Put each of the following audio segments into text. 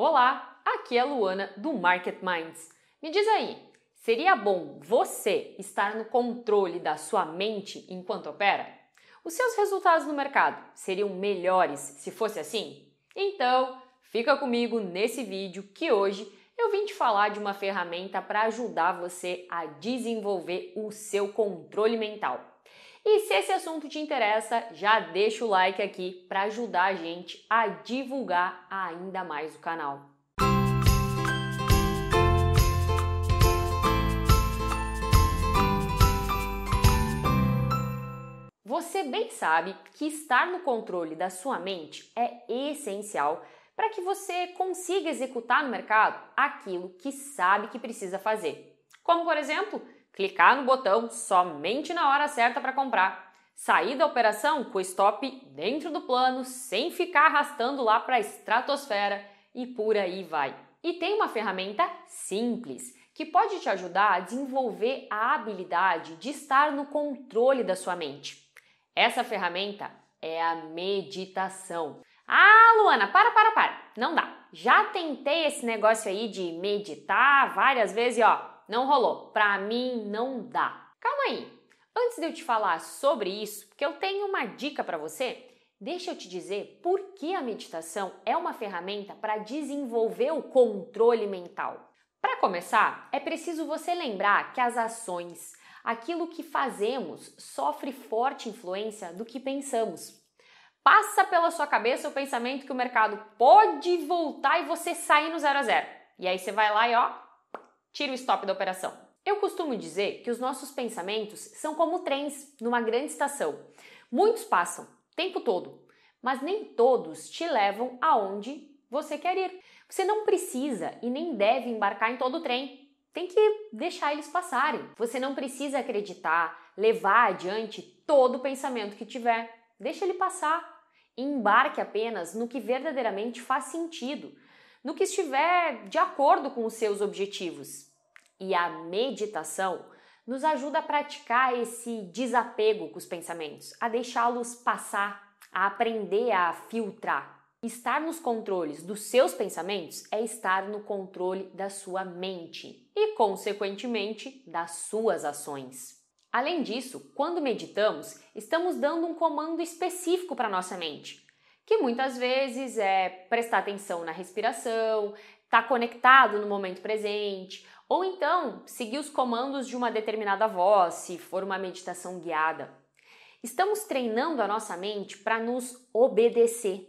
Olá, aqui é a Luana do Market Minds. Me diz aí, seria bom você estar no controle da sua mente enquanto opera? Os seus resultados no mercado seriam melhores se fosse assim? Então, fica comigo nesse vídeo que hoje eu vim te falar de uma ferramenta para ajudar você a desenvolver o seu controle mental. E se esse assunto te interessa, já deixa o like aqui para ajudar a gente a divulgar ainda mais o canal. Você bem sabe que estar no controle da sua mente é essencial para que você consiga executar no mercado aquilo que sabe que precisa fazer. Como, por exemplo, clicar no botão somente na hora certa para comprar, sair da operação com o stop dentro do plano sem ficar arrastando lá para a estratosfera e por aí vai. E tem uma ferramenta simples que pode te ajudar a desenvolver a habilidade de estar no controle da sua mente. Essa ferramenta é a meditação. Ah, Luana, para, para, para. Não dá. Já tentei esse negócio aí de meditar várias vezes e ó, não rolou. Pra mim não dá. Calma aí. Antes de eu te falar sobre isso, porque eu tenho uma dica para você, deixa eu te dizer por que a meditação é uma ferramenta para desenvolver o controle mental. Para começar, é preciso você lembrar que as ações, aquilo que fazemos, sofre forte influência do que pensamos. Passa pela sua cabeça o pensamento que o mercado pode voltar e você sair no zero a zero. E aí você vai lá e ó, tira o stop da operação. Eu costumo dizer que os nossos pensamentos são como trens numa grande estação. Muitos passam, tempo todo, mas nem todos te levam aonde você quer ir. Você não precisa e nem deve embarcar em todo o trem. Tem que deixar eles passarem. Você não precisa acreditar, levar adiante todo o pensamento que tiver. Deixa ele passar. Embarque apenas no que verdadeiramente faz sentido, no que estiver de acordo com os seus objetivos. E a meditação nos ajuda a praticar esse desapego com os pensamentos, a deixá-los passar, a aprender a filtrar. Estar nos controles dos seus pensamentos é estar no controle da sua mente e, consequentemente, das suas ações. Além disso, quando meditamos, estamos dando um comando específico para nossa mente, que muitas vezes é prestar atenção na respiração, estar tá conectado no momento presente ou então, seguir os comandos de uma determinada voz, se for uma meditação guiada. Estamos treinando a nossa mente para nos obedecer.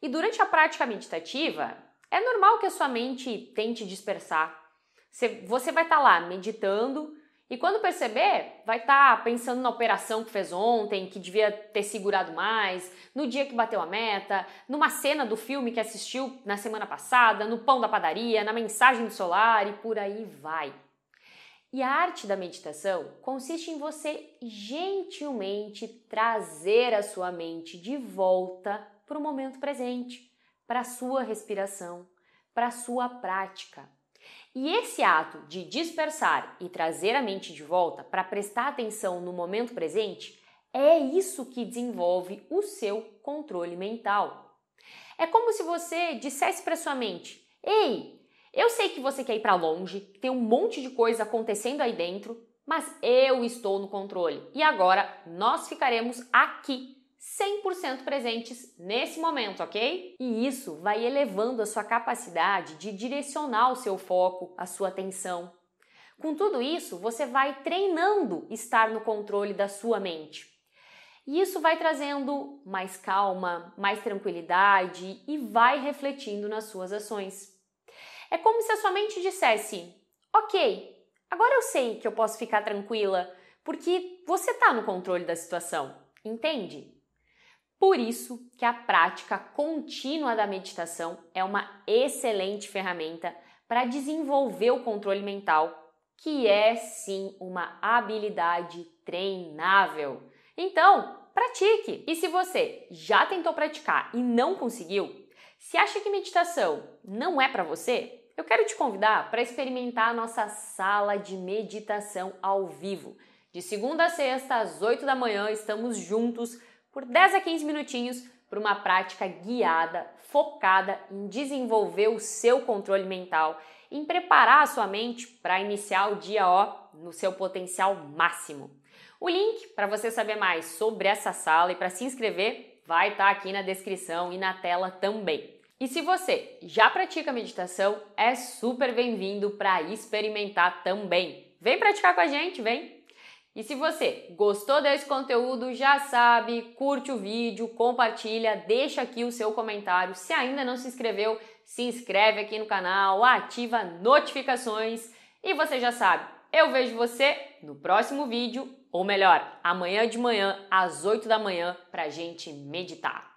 E durante a prática meditativa, é normal que a sua mente tente dispersar. Você vai estar tá lá meditando e quando perceber, vai estar tá pensando na operação que fez ontem, que devia ter segurado mais, no dia que bateu a meta, numa cena do filme que assistiu na semana passada, no pão da padaria, na mensagem do solar e por aí vai. E a arte da meditação consiste em você gentilmente trazer a sua mente de volta para o momento presente, para a sua respiração, para a sua prática. E esse ato de dispersar e trazer a mente de volta para prestar atenção no momento presente é isso que desenvolve o seu controle mental. É como se você dissesse para sua mente: "Ei, eu sei que você quer ir para longe, tem um monte de coisa acontecendo aí dentro, mas eu estou no controle. E agora nós ficaremos aqui 100% presentes nesse momento, ok? E isso vai elevando a sua capacidade de direcionar o seu foco, a sua atenção. Com tudo isso, você vai treinando estar no controle da sua mente. E isso vai trazendo mais calma, mais tranquilidade e vai refletindo nas suas ações. É como se a sua mente dissesse: Ok, agora eu sei que eu posso ficar tranquila, porque você está no controle da situação, entende? Por isso que a prática contínua da meditação é uma excelente ferramenta para desenvolver o controle mental, que é sim uma habilidade treinável. Então, pratique! E se você já tentou praticar e não conseguiu, se acha que meditação não é para você, eu quero te convidar para experimentar a nossa sala de meditação ao vivo. De segunda a sexta, às 8 da manhã, estamos juntos por 10 a 15 minutinhos para uma prática guiada, focada em desenvolver o seu controle mental, em preparar a sua mente para iniciar o dia ó, no seu potencial máximo. O link para você saber mais sobre essa sala e para se inscrever vai estar tá aqui na descrição e na tela também. E se você já pratica meditação, é super bem-vindo para experimentar também. Vem praticar com a gente, vem! E se você gostou desse conteúdo, já sabe, curte o vídeo, compartilha, deixa aqui o seu comentário. Se ainda não se inscreveu, se inscreve aqui no canal, ativa notificações e você já sabe, eu vejo você no próximo vídeo, ou melhor, amanhã de manhã às 8 da manhã pra gente meditar.